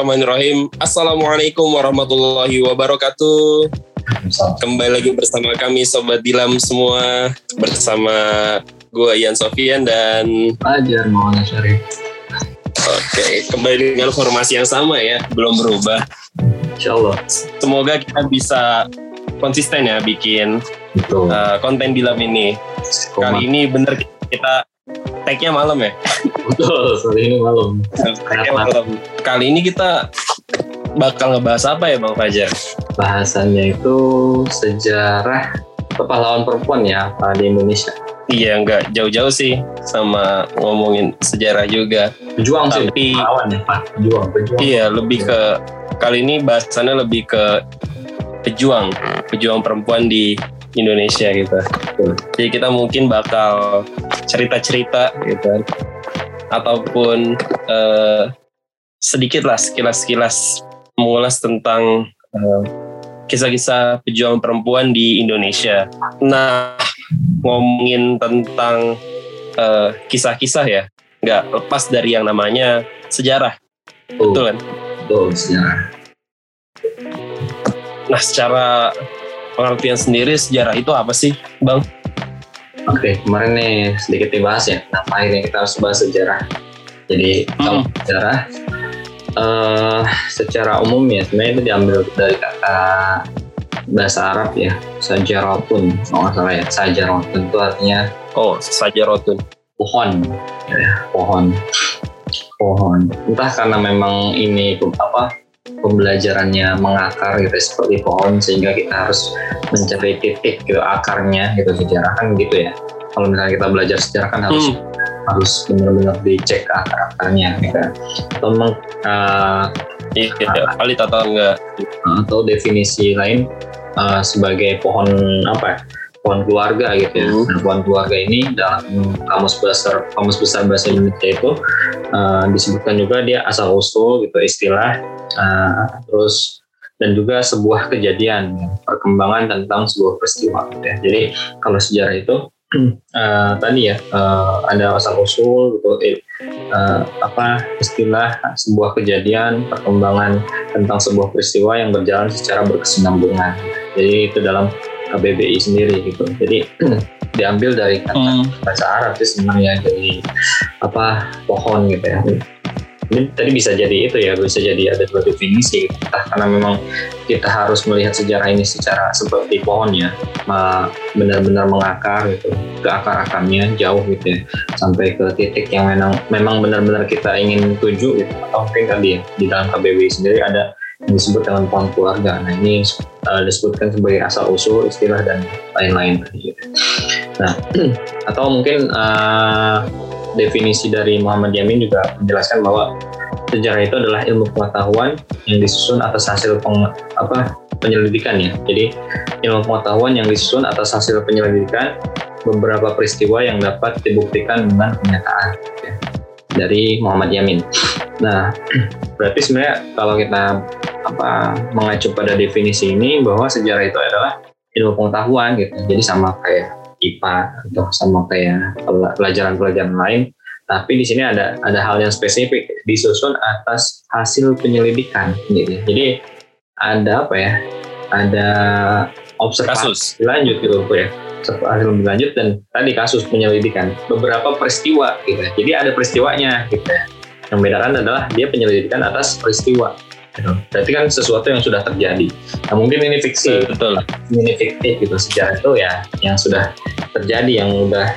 Bismillahirrahmanirrahim. Assalamualaikum warahmatullahi wabarakatuh. Kembali lagi bersama kami Sobat Dilam semua. Bersama gue Ian Sofian dan... Ajar Maulana Syarif. Oke, kembali dengan formasi yang sama ya. Belum berubah. Insya Allah. Semoga kita bisa konsisten ya bikin Betul. uh, konten Dilam ini. Kali ini bener kita tag-nya malam ya. Betul, sore ini malam. Malam. Kali ini kita bakal ngebahas apa ya Bang Fajar? Bahasannya itu sejarah kepahlawan perempuan ya di Indonesia. Iya, nggak jauh-jauh sih sama ngomongin sejarah juga. Pejuang sih, Tapi- pahlawan ya Pak. Pejuang, pejuang. Iya, lebih ke kali ini bahasannya lebih ke pejuang, pejuang perempuan di Indonesia gitu. Jadi kita mungkin bakal cerita-cerita gitu, ataupun eh, sedikit lah sekilas-sekilas mengulas tentang eh, kisah-kisah pejuang perempuan di Indonesia. Nah, ngomongin tentang eh, kisah-kisah ya, nggak lepas dari yang namanya sejarah, Betul, betul kan? betul, sejarah. Nah, secara pengertian sendiri sejarah itu apa sih, Bang? Oke, kemarin nih sedikit dibahas ya. Kenapa akhirnya kita harus bahas sejarah? Jadi kalau sejarah eh secara umum ya sebenarnya itu diambil dari kata bahasa Arab ya, sajarotun. Kalau nggak salah ya, sajarotun itu artinya Oh, saja rotun. pohon ya, pohon pohon entah karena memang ini apa pembelajarannya mengakar gitu seperti pohon sehingga kita harus mencari titik gitu akarnya gitu sejarah kan gitu ya kalau misalnya kita belajar sejarah kan harus Hmm. harus benar-benar dicek akar akarnya gitu atau memang uh, Iya, valid atau enggak? atau definisi lain uh, sebagai pohon apa ya, pohon keluarga gitu ya. Hmm. Nah, pohon keluarga ini dalam kamus besar kamus besar bahasa Indonesia itu uh, disebutkan juga dia asal usul gitu istilah uh, terus dan juga sebuah kejadian perkembangan tentang sebuah peristiwa gitu ya. Jadi kalau sejarah itu uh, tadi ya uh, ada asal usul gitu eh, uh, apa istilah sebuah kejadian perkembangan tentang sebuah peristiwa yang berjalan secara berkesinambungan. Jadi itu dalam KBBI sendiri gitu. Jadi diambil dari kata Hmm. bahasa Arab sih sebenarnya jadi apa pohon gitu ya. Ini tadi bisa jadi itu ya, bisa jadi ada dua definisi. Entah karena memang kita harus melihat sejarah ini secara seperti pohon ya, benar-benar mengakar gitu, ke akar-akarnya jauh gitu ya, sampai ke titik yang memang memang benar-benar kita ingin tuju gitu. Atau mungkin tadi ya, di dalam KBBI sendiri ada yang disebut dengan pohon keluarga. Nah ini uh, disebutkan sebagai asal usul, istilah dan lain-lain. Nah atau mungkin uh, definisi dari Muhammad Yamin juga menjelaskan bahwa sejarah itu adalah ilmu pengetahuan yang disusun atas hasil peng, apa penyelidikan ya. Jadi ilmu pengetahuan yang disusun atas hasil penyelidikan beberapa peristiwa yang dapat dibuktikan dengan kenyataan ya. dari Muhammad Yamin. Nah, berarti sebenarnya kalau kita apa mengacu pada definisi ini bahwa sejarah itu adalah ilmu pengetahuan gitu. Jadi sama kayak IPA atau sama kayak pel- pelajaran-pelajaran lain. Tapi di sini ada ada hal yang spesifik disusun atas hasil penyelidikan gitu. Jadi ada apa ya? Ada observasi Kasus. lanjut gitu ya hasil lebih lanjut dan tadi kasus penyelidikan beberapa peristiwa gitu jadi ada peristiwanya gitu yang bedakan adalah dia penyelidikan atas peristiwa. Gitu. berarti kan sesuatu yang sudah terjadi. Nah mungkin ini fiksi. Betul. ini fiktif gitu. Sejarah itu ya yang sudah terjadi yang udah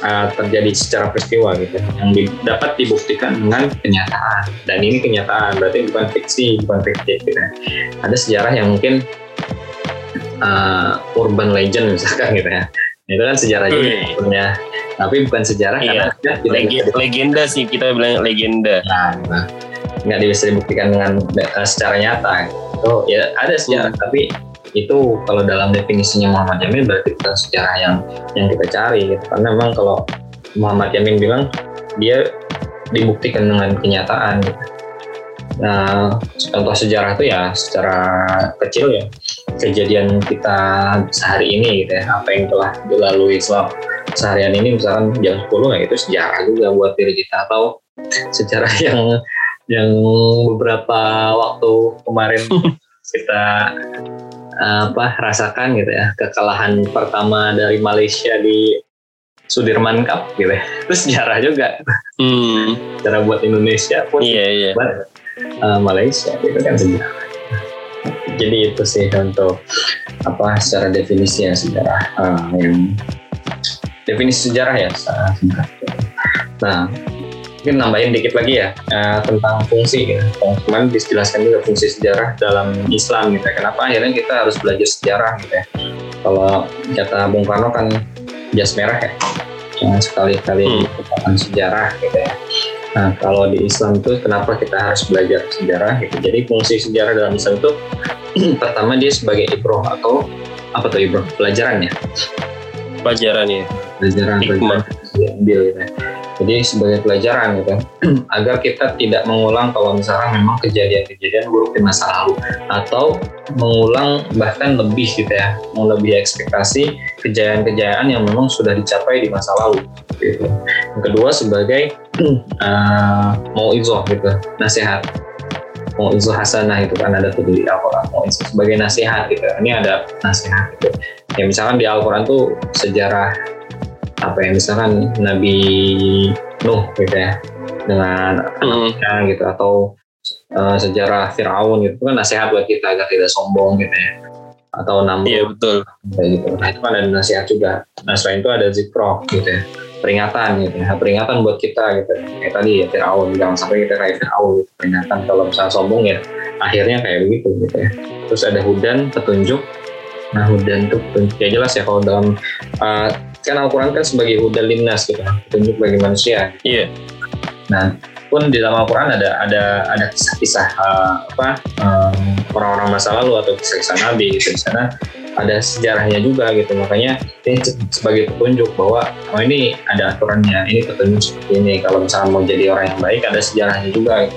uh, terjadi secara peristiwa gitu. Yang di- dapat dibuktikan dengan kenyataan. Dan ini kenyataan. Berarti bukan fiksi bukan fiktif gitu ada sejarah yang mungkin uh, urban legend misalkan gitu ya itu kan sejarah juga sebenarnya tapi bukan sejarah Iya. karena tidak Legi- bisa legenda sih kita bilang legenda. dibuktikan nggak bisa dibuktikan dengan uh, secara nyata oh ya ada sejarah tapi itu kalau dalam definisinya Muhammad Yamin berarti bukan sejarah yang yang kita cari gitu. karena memang kalau Muhammad Yamin bilang dia dibuktikan dengan kenyataan gitu. Nah, contoh sejarah itu ya secara kecil ya kejadian kita sehari ini gitu ya apa yang telah dilalui selama seharian ini misalkan jam 10 ya itu sejarah juga buat diri kita atau sejarah yang yang beberapa waktu kemarin kita apa rasakan gitu ya kekalahan pertama dari Malaysia di Sudirman Cup gitu ya. Itu sejarah juga. Hmm. Sejarah buat Indonesia pun Iya, iya. buat uh, Malaysia gitu kan sejarah. Jadi itu sih untuk apa secara definisi ya sejarah uh, yang definisi sejarah ya secara singkat. Nah mungkin nambahin dikit lagi ya uh, tentang fungsi gitu. Kemarin dijelaskan juga fungsi sejarah dalam Islam gitu. ya. Kenapa akhirnya kita harus belajar sejarah gitu ya. Kalau kata Bung Karno kan jas merah ya. Jangan sekali-kali Hmm. sejarah gitu ya. Nah, kalau di Islam itu kenapa kita harus belajar sejarah gitu. Jadi fungsi sejarah dalam Islam itu pertama dia sebagai ibroh atau apa tuh ibroh? Pelajaran ya. Pelajaran ya. Pelajaran Hikmah. pelajaran diambil gitu. ya. Jadi sebagai pelajaran gitu agar kita tidak mengulang kalau misalnya memang kejadian-kejadian buruk di masa lalu. Atau mengulang bahkan lebih gitu ya melebihi ekspektasi kejayaan-kejayaan yang memang sudah dicapai di masa lalu gitu. Yang kedua sebagai uh, mau gitu nasihat. Mau hasanah itu kan ada tuh di Al-Quran mau sebagai nasihat gitu ini ada nasihat gitu. Ya misalkan di Al-Quran tuh sejarah apa ya misalkan Nabi Nuh gitu ya dengan Hmm. anaknya gitu atau uh, sejarah Firaun gitu kan nasihat buat kita agar tidak sombong gitu ya atau Namrud Iya betul. kayak gitu. Nah itu kan ada nasihat juga. Nah selain itu ada zikro gitu ya, peringatan gitu ya, peringatan buat kita gitu. Kayak tadi ya Firaun, jangan sampai kita kayak Firaun gitu. Peringatan kalau misalnya sombong ya, akhirnya kayak begitu gitu ya. Terus ada hudan, petunjuk. Nah hudan tuh petunjuk. ya jelas ya kalau dalam uh, kan Al-Quran kan sebagai hudan linnas gitu, petunjuk bagi manusia. Iya. Nah, pun di dalam Al-Quran ada ada ada kisah-kisah uh, apa um, orang-orang masa lalu atau kisah-kisah Nabi gitu di sana ada sejarahnya juga gitu makanya ini sebagai petunjuk bahwa oh ini ada aturannya ini petunjuk seperti ini kalau misalnya mau jadi orang yang baik ada sejarahnya juga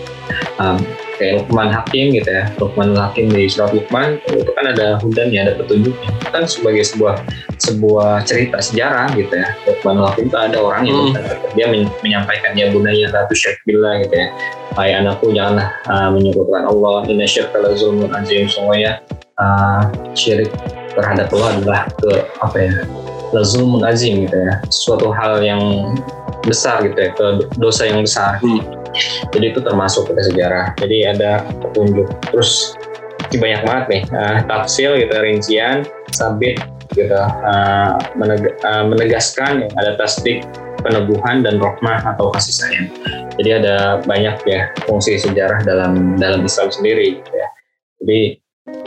um, kayak Luqman Hakim gitu ya. Luqman Hakim di surat Luqman itu kan ada hudannya ada petunjuknya. Kan sebagai sebuah sebuah cerita sejarah gitu ya. Luqman Hakim itu ada orang yang Hmm. dia men- menyampaikan ya tusyrik billah gitu ya. Hai anakku janganlah uh, menyebutkan Allah. Inna syirka la zulmun azim semuanya uh, syirik terhadap Allah adalah ke apa ya la zulmun azim gitu ya. Suatu hal yang besar gitu ya ke dosa yang besar. Hmm. jadi itu termasuk ke sejarah. Jadi ada petunjuk. Terus banyak banget nih uh, tafsir gitu rincian sabit gitu uh, meneg- uh, menegaskan yang ada tasdik peneguhan dan rohmah atau kasih sayang. Jadi ada banyak ya fungsi sejarah dalam dalam Islam sendiri gitu ya. Jadi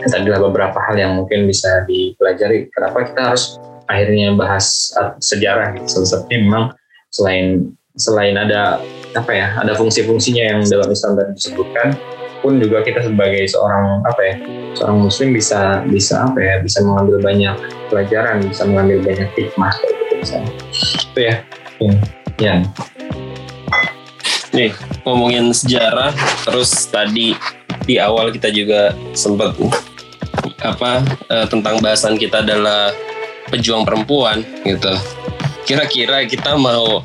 adalah beberapa hal yang mungkin bisa dipelajari. Kenapa kita harus akhirnya bahas sejarah gitu seperti memang selain selain ada apa ya ada fungsi-fungsinya yang dalam Islam tadi disebutkan pun juga kita sebagai seorang apa ya seorang muslim bisa bisa apa ya bisa mengambil banyak pelajaran bisa mengambil banyak hikmah gitu itu ya ya Nih ngomongin sejarah, terus tadi di awal kita juga sempat apa eh, tentang bahasan kita adalah pejuang perempuan gitu. Kira-kira kita mau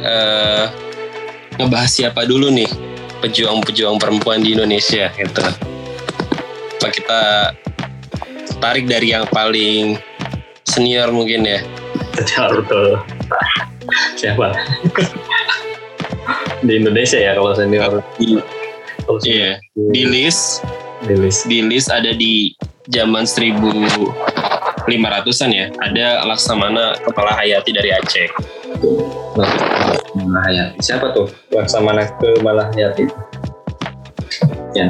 eh, ngebahas siapa dulu nih pejuang-pejuang perempuan di Indonesia gitu. Apa kita tarik dari yang paling senior mungkin ya? betul. Siapa? Di Indonesia ya kalau senior. Di, kalau iya, di list. Di list. Di list ada di zaman 1500-an ya. Ada Laksamana Kepala Hayati dari Aceh. Malahayati siapa tuh Laksamana ke Malahayati ya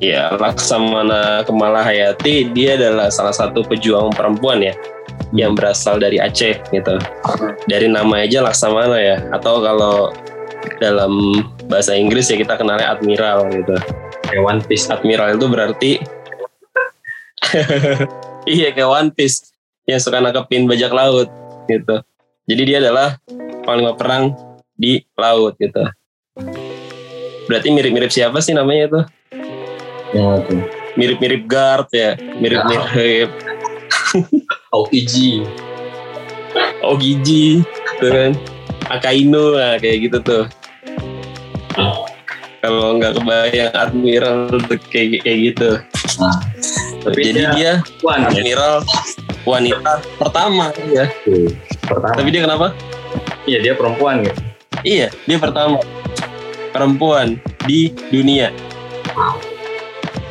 Ya, Laksamana Kepala Hayati dia adalah salah satu pejuang perempuan ya yang berasal dari Aceh gitu. Dari nama aja Laksamana ya. Atau kalau dalam bahasa Inggris ya kita kenalnya Admiral gitu. kayak One Piece Admiral itu berarti iya kayak One Piece yang suka nangkepin bajak laut gitu. Jadi dia adalah panglima perang di laut gitu. Berarti mirip-mirip siapa sih namanya itu? yang itu Mirip-mirip guard ya, mirip-mirip OPG Ogiji, tuh kan? Akainu, nah, kayak gitu tuh. Kalau nggak kebayang admiral kayak kayak gitu. Nah, tapi Jadi dia, dia ya. admiral wanita pertama ya. Pertama. Tapi dia kenapa? Iya dia perempuan gitu. Iya, dia pertama perempuan di dunia.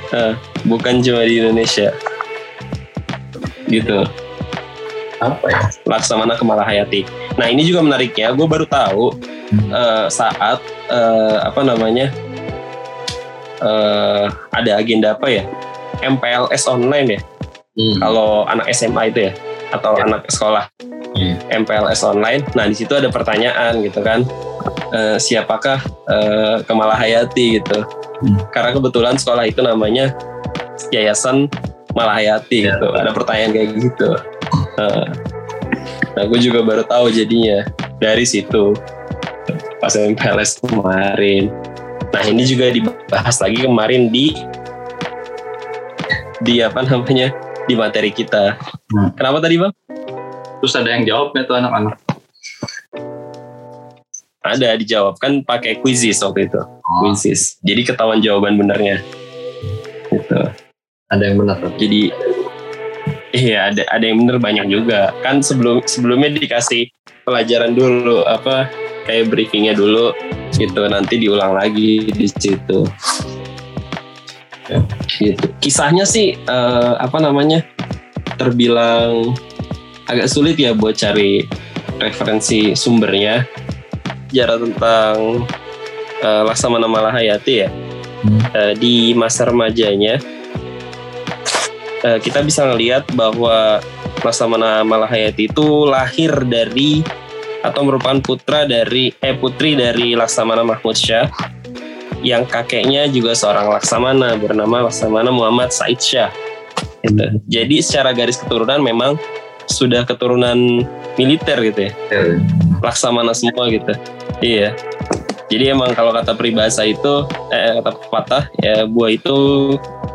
Eh, bukan cuma di Indonesia. Gitu. Apa ya? Laksamana Kemalahayati. Nah ini juga menariknya, gue baru tahu eh, saat eh, apa namanya eh, ada agenda apa ya MPLS online ya. Hmm. Kalau anak SMA itu ya atau Ya. anak sekolah Iya. MPLS online. Nah di situ ada pertanyaan gitu kan, Eh, siapakah eh, Kemalahayati gitu. Hmm. Karena kebetulan sekolah itu namanya Yayasan Malahayati Ya, gitu. Ada pertanyaan kayak gitu. Eh, nah gue juga baru tahu jadinya dari situ pas MPLS kemarin. Nah ini juga dibahas lagi kemarin di di apa namanya di materi kita. Hmm. Kenapa tadi bang? Terus ada yang jawabnya tuh anak-anak. Ada dijawab kan pakai quizzes waktu itu. Oh, Quizzes. Jadi ketahuan jawaban benernya. Gitu. ada yang benar tuh. Jadi iya ada ada yang bener banyak juga. Kan sebelum sebelumnya dikasih pelajaran dulu apa kayak briefingnya dulu gitu nanti diulang lagi di situ. Gitu. Kisahnya sih eh, apa namanya terbilang agak sulit ya buat cari referensi sumbernya. Bicara tentang eh, Laksamana Malahayati ya Hmm. eh, di masa remajanya eh, kita bisa ngelihat bahwa Laksamana Malahayati itu lahir dari atau merupakan putra dari eh putri dari Laksamana Mahmud Syah yang kakeknya juga seorang Laksamana bernama Laksamana Muhammad Said Syah. Gitu. Jadi secara garis keturunan memang sudah keturunan militer gitu ya. Laksamana semua gitu. Iya. Jadi emang kalau kata peribahasa itu, eh, kata pepatah ya buah itu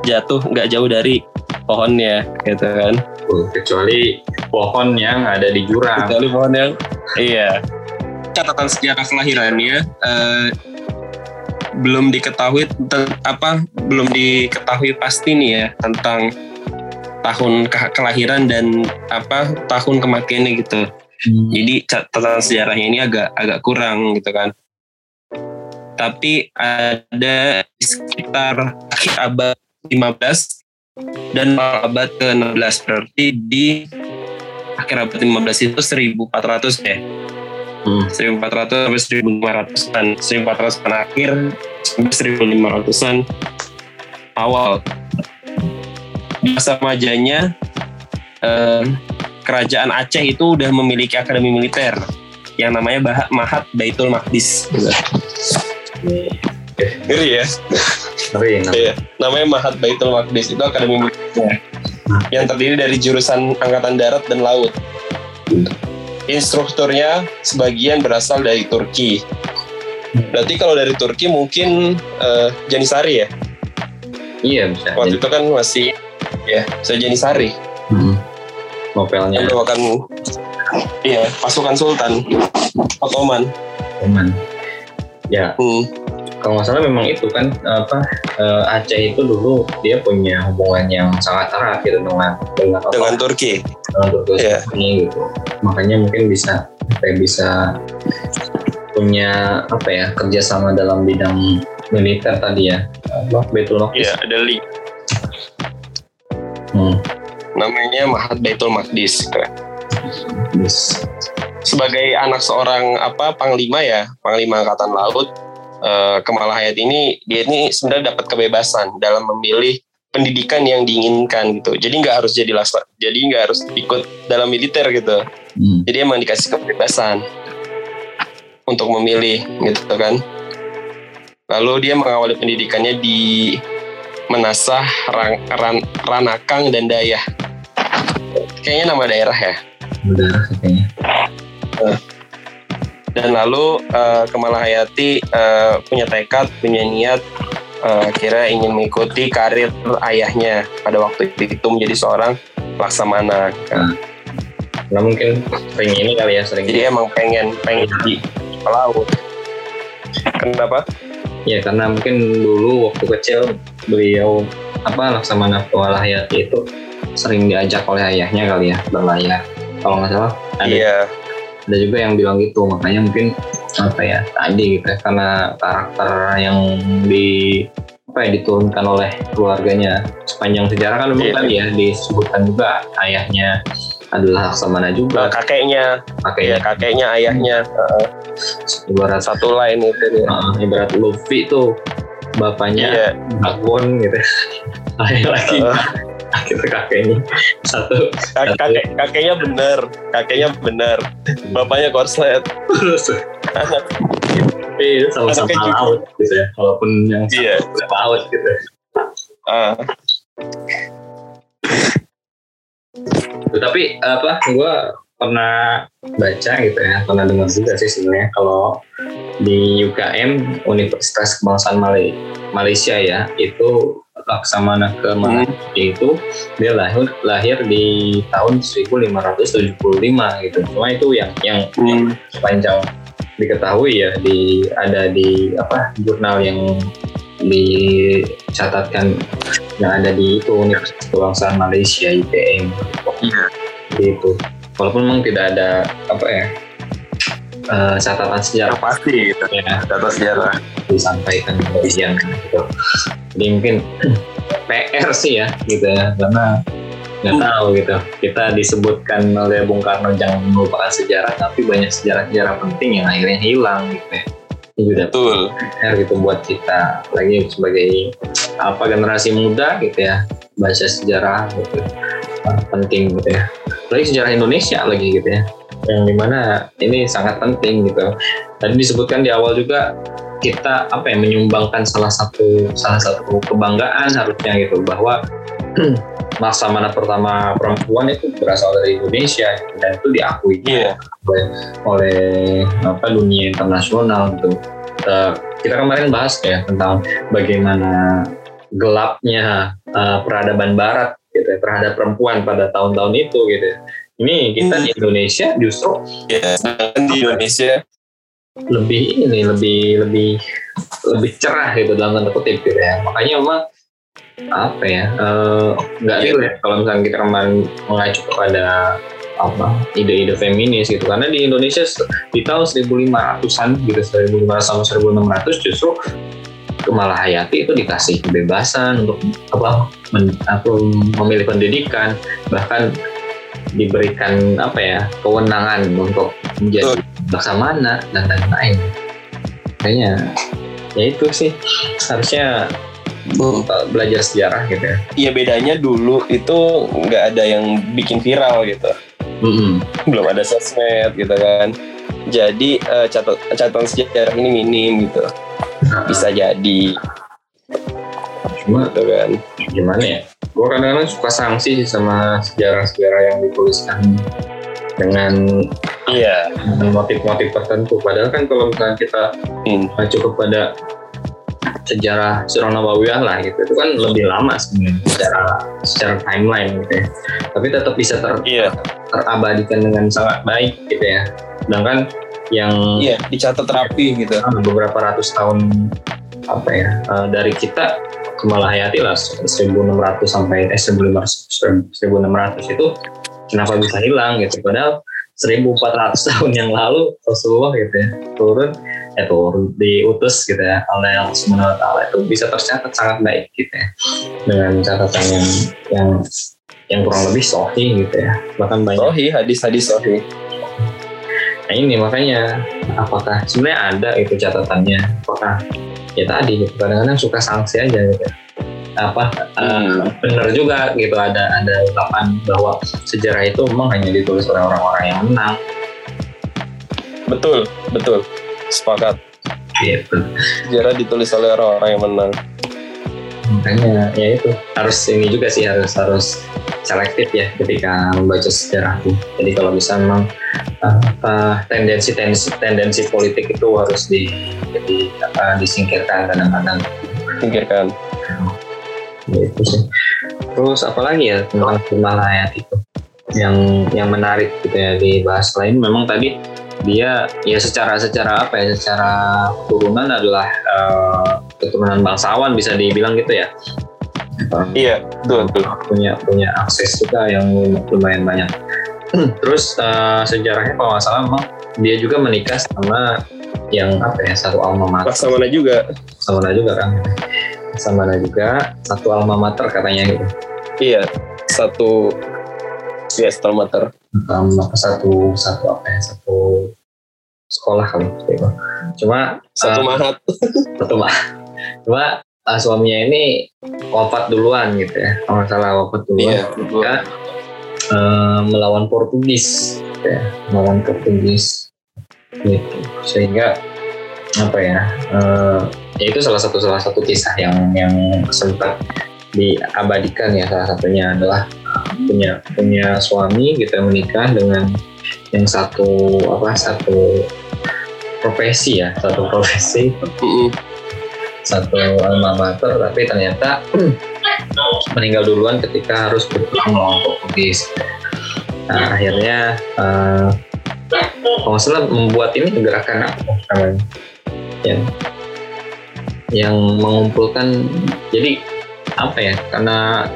jatuh nggak jauh dari pohonnya gitu kan. Tuh, kecuali pohon yang ada di jurang. Kecuali pohon yang iya. Catatan sejarah kelahirannya eh, belum diketahui apa belum diketahui pasti nih ya tentang tahun ke- kelahiran dan apa tahun kematiannya gitu. Hmm. Jadi catatan sejarahnya ini agak agak kurang gitu kan. Tapi ada sekitar akhir abad 15 dan abad ke-16 berarti di akhir abad 15 itu 1400 ya. Hmm. 1400 sampai 1500-an. 1400-an akhir sampai 1500-an awal. Di masa remajanya eh, kerajaan Aceh itu udah memiliki akademi militer yang namanya Bah- Mahat Baitul Maqdis. Ngeri ya? Ngeri, nah. Iya. Namanya Mahat Baitul Maqdis itu akademi militer yang terdiri dari jurusan angkatan darat dan laut. Instrukturnya sebagian berasal dari Turki. Berarti kalau dari Turki mungkin eh, Janisari ya. Iya bisa. Waktu itu kan masih ya, saya Janisari. Hmm. Novelnya merupakan iya pasukan Sultan Ottoman. teman. Ya, Hmm. Kalau nggak salah memang itu kan apa eh, Aceh itu dulu dia punya hubungan yang sangat erat gitu dengan dengan Dengan Turki. dengan Turki Iya. ini gitu. Makanya mungkin bisa kayak bisa punya apa ya kerjasama dalam bidang militer tadi ya. Betul Maqdis. Iya, ada link. Hmm. Namanya Mahat Baitul Maqdis. Yes. Sebagai anak seorang apa panglima ya, panglima angkatan laut, eh, Kemalahayat ini dia ini sebenarnya dapat kebebasan dalam memilih pendidikan yang diinginkan gitu. Jadi nggak harus jadi laksa, jadi nggak harus ikut dalam militer gitu. Hmm. Jadi emang dikasih kebebasan untuk memilih gitu kan. Lalu dia mengawali pendidikannya di Menasah, Ran, Ran- Ranakang dan Dayah. Kayaknya nama daerah ya. Udara kayaknya. Dan lalu eh, Kemalahayati eh, punya tekad, punya niat eh, kira ingin mengikuti karir ayahnya pada waktu itu menjadi seorang laksamana. kan. Nah mungkin sering ini kali ya sering Jadi emang pengen pengen jadi pelaut. Kenapa? ya karena mungkin dulu waktu kecil beliau apa Laksamana Hayati itu sering diajak oleh ayahnya kali ya berlayar kalau nggak salah ada Iya. Ada juga yang bilang gitu makanya mungkin apa ya tadi gitu ya, karena karakter yang di apa ya diturunkan oleh keluarganya. Sepanjang sejarah kan memang Iya. tadi ya disebutkan juga ayahnya adalah Laksamana Nah, juga kakeknya, iya kakeknya kakeknya, ayahnya, uh, ibarat satu lain itu dia. uh, ibarat Luffy tuh bapaknya Iya. Dragon gitu. Lagi Uh, gitu kakeknya. Satu. Kak- kakek, kakeknya bener, kakeknya bener, bapaknya korslet, terus. Anak tapi sama-sama laut gitu ya. Walaupun yang Iya. laut gitu ah, tapi apa gue pernah baca gitu ya. Pernah dengar juga sih sebenarnya kalau di UKM Universitas Kebangsaan Malay- Malaysia ya itu Laksamana ke Malaysia itu dia lahir lahir di tahun 1575 gitu. Cuma itu yang yang hmm, sepanjang diketahui ya di ada di apa jurnal yang dicatatkan yang ada di itu Universitas Kebangsaan Malaysia IPM iya. gitu. Walaupun memang tidak ada apa ya eh, catatan sejarah. Pasti gitu, ya. Data sejarah. disampaikan kemudian gitu jadi mungkin PR sih ya gitu ya. Karena nggak tahu gitu. Kita disebutkan oleh Bung Karno jangan melupakan sejarah tapi banyak sejarah-sejarah penting yang akhirnya hilang gitu ya. Ini juga Betul. PR gitu buat kita. Lagi sebagai apa generasi muda gitu ya. Baca sejarah gitu. Uh, penting gitu ya. Lagi sejarah Indonesia lagi gitu ya yang di mana ini sangat penting gitu tadi disebutkan di awal juga kita apa ya menyumbangkan salah satu salah satu kebanggaan harusnya gitu bahwa Laksamana pertama perempuan itu berasal dari Indonesia gitu, dan itu diakui Iya. oleh, oleh apa dunia internasional gitu. Eh, kita kemarin bahas ya tentang bagaimana gelapnya eh, peradaban Barat gitu ya, terhadap perempuan pada tahun-tahun itu gitu. Ya. Ini kita di Indonesia justru. Sedangkan di Indonesia, lebih ini lebih lebih lebih cerah gitu dalam tanda kutip gitu ya. Makanya memang apa ya eh, nggak Iya. relate kalau misalnya kita kemarin mengacu kepada apa ide-ide feminis gitu karena di Indonesia di tahun 1500-an gitu 1500 sampai 1600 justru Kemala Hayati itu dikasih kebebasan untuk apa men- apa, memilih pendidikan bahkan diberikan apa ya kewenangan untuk menjadi laksamana dan lain-lain. Kayaknya ya itu sih. Harusnya uh, belajar sejarah gitu ya. Iya bedanya dulu itu nggak ada yang bikin viral gitu. belum ada sosmed gitu kan. Jadi eh, catat catatan sejarah ini minim gitu. Bisa jadi. Cuma gitu kan. gimana ya gue kadang-kadang suka sanksi sih sama sejarah-sejarah yang dituliskan dengan iya. motif-motif tertentu. Padahal kan kalau misalnya kita Hmm. mengacu kepada sejarah Surah lah gitu itu kan lebih lama sebenarnya secara secara timeline gitu ya. Tapi tetap bisa ter, iya. terabadikan dengan sangat baik gitu ya. Sedangkan yang iya dicatat rapi gitu. Beberapa ratus tahun apa ya eh, dari kita Kemala Hayati lah 1600 sampai eh 1500 1600 itu kenapa bisa hilang gitu. Padahal 1400 tahun yang lalu Rasulullah gitu ya turun ya turun diutus gitu ya oleh Allah Subhanahu itu bisa tercatat sangat baik gitu ya. Dengan catatan yang yang yang kurang lebih sahih gitu ya. Bahkan banyak. Sohi hadis hadis sohi Nah ini makanya apakah sebenarnya ada itu catatannya? Apakah ya tadi gitu kadang-kadang suka sanksi aja gitu. Apa Hmm. eh, benar juga gitu ada ada ungkapan bahwa sejarah itu memang hanya ditulis oleh orang-orang yang menang betul betul sepakat gitu. sejarah ditulis oleh orang-orang yang menang Makanya ya itu harus ini juga sih harus harus selektif ya ketika membaca sejarah tuh. Jadi kalau bisa memang eh, apa tendensi tendensi tendensi politik itu harus di, di apa disingkirkan kadang-kadang. Pikirkan gitu sih. Terus apalagi ya tentang Himalayat itu? Yang yang menarik gitu ya dibahas lain. Memang tadi dia ya secara secara apa ya secara keturunan adalah uh, keturunan bangsawan bisa dibilang gitu ya iya betul betul. punya punya akses juga yang lumayan banyak. Terus uh, sejarahnya kalau nggak salah memang dia juga menikah sama yang apa ya satu alma mater. Laksamana juga. Laksamana juga kan? Laksamana juga satu alma mater katanya gitu. Iya satu ya satu alma mater. Um, satu satu apa ya satu sekolah kali gitu. cuma satu uh, mahat. satu mahat cuma uh, suaminya ini wafat duluan gitu ya. Kalau nggak salah wafat duluan. Iya, ketika uh, melawan Portugis gitu ya. Melawan Portugis gitu. Sehingga apa ya uh, ya itu salah satu salah satu kisah yang yang sempat diabadikan ya. Salah satunya adalah punya punya suami gitu menikah dengan yang satu apa satu profesi ya. Satu profesi satu alma mater tapi ternyata meninggal duluan ketika harus melawan Portugis. Nah akhirnya uh, kalau membuat ini gerakan apa namanya yang yang mengumpulkan jadi apa ya karena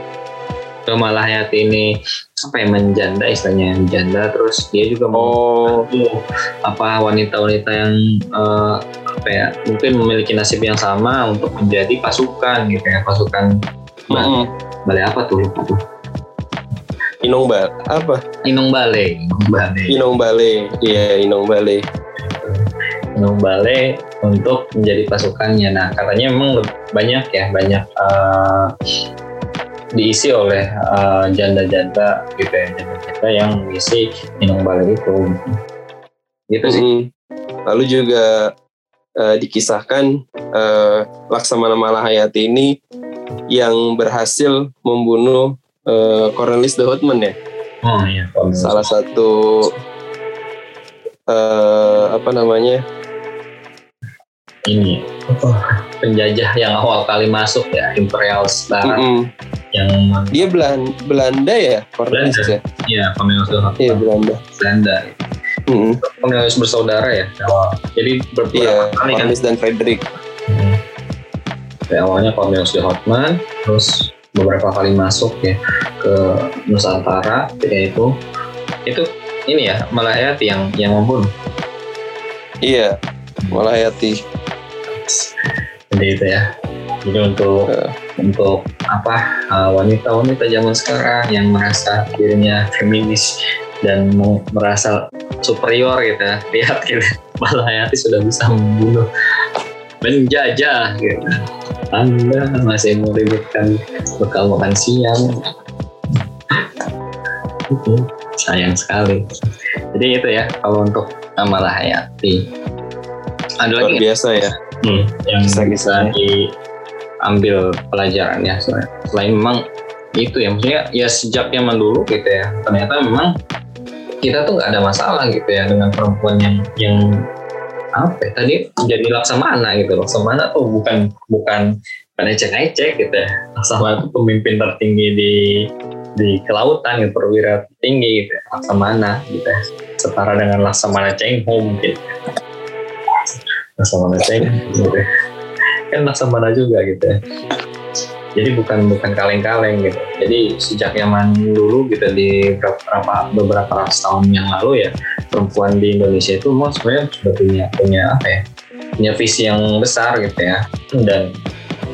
Kemalahayati ini apa ya menjanda istilahnya menjanda terus dia juga mau oh. apa wanita-wanita yang uh, apa ya mungkin memiliki nasib yang sama untuk menjadi pasukan gitu ya pasukan mm -hmm. balai apa tuh lupa tuh Inong Bal apa? Inong Bale. Bale. Inong Bale. Iya, Inong Bale. Inong Bale untuk menjadi pasukannya. Nah, katanya memang banyak ya, banyak uh, diisi oleh eh, janda-janda gitu ya, janda-janda yang mengisi Inong Bale itu. Gitu sih. Lalu juga uh, dikisahkan uh, Laksamana Malahayati ini yang berhasil membunuh uh, Cornelis de Houtman ya. Oh iya. Salah satu uh, apa namanya? Ini penjajah yang awal kali masuk ya Imperial Barat. Mm -hmm. Yang dia Belanda, Belanda ya Cornelis ya. Iya Cornelis. Iya Belanda. Belanda. Mm -hmm. Cornelis bersaudara ya. Jadi berarti iya, kali kan. Dan Frederick. Hmm. awalnya Cornelis de Houtman, terus beberapa kali masuk ya ke Nusantara yaitu itu ini ya Malahayati yang yang membunuh. Iya, Malahayati. Jadi itu ya. Jadi untuk uh. untuk apa uh, wanita-wanita zaman sekarang yang merasa dirinya feminis dan merasa superior gitu ya, lihat gitu Malahayati sudah bisa membunuh menjajah gitu anda masih meributkan bekal makan siang. Sayang sekali. Jadi itu ya kalau untuk Amalah Hayati. Ada Luar lagi biasa ya. Hmm, yang bisa, bisa diambil pelajaran ya. Selain memang itu ya maksudnya ya sejak zaman dulu gitu ya ternyata memang kita tuh nggak ada masalah gitu ya dengan perempuan yang yang apa ya, tadi jadi laksamana gitu laksamana tuh bukan bukan bukan ecek-ecek gitu ya laksamana itu pemimpin tertinggi di di kelautan gitu perwira tinggi gitu ya. laksamana gitu ya setara dengan laksamana Cheng Ho mungkin laksamana Cheng gitu ya. Kan laksamana juga gitu ya. Jadi bukan bukan kaleng-kaleng gitu. Jadi sejak zaman dulu gitu di beberapa beberapa ratus tahun yang lalu ya perempuan di Indonesia itu memang sebenarnya sudah punya punya apa ya punya visi yang besar gitu ya. Dan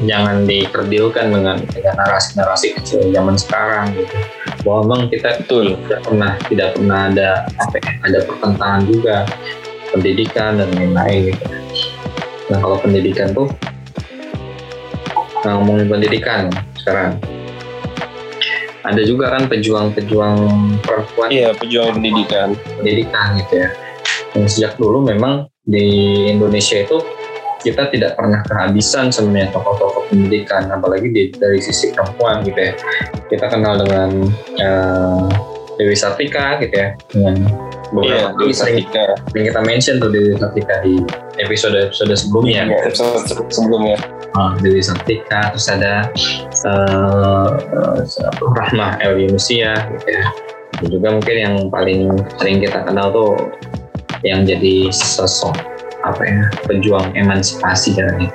jangan dikerdilkan dengan dengan narasi-narasi kecil zaman sekarang gitu. Bahwa memang kita itu tidak pernah tidak pernah ada apa ya, ada pertentangan juga. Pendidikan dan lain-lain gitu. Nah kalau pendidikan tuh nah, ngomongin pendidikan sekarang. Ada juga kan pejuang-pejuang perempuan iya pejuang pendidikan. pendidikan gitu ya. Yang sejak dulu memang di Indonesia itu kita tidak pernah kehabisan sebenarnya tokoh-tokoh pendidikan apalagi di, dari sisi perempuan gitu ya. Kita kenal dengan uh, Dewi Sartika gitu ya dengan beberapa iya, Dewi Sartika yang kita mention tuh Dewi Sartika di episode episode sebelumnya iya, episode sebelumnya uh, Dewi Santika terus ada uh, uh, Rahmah El Yunusia gitu ya dan juga mungkin yang paling sering kita kenal tuh yang jadi sosok apa ya pejuang emansipasi kan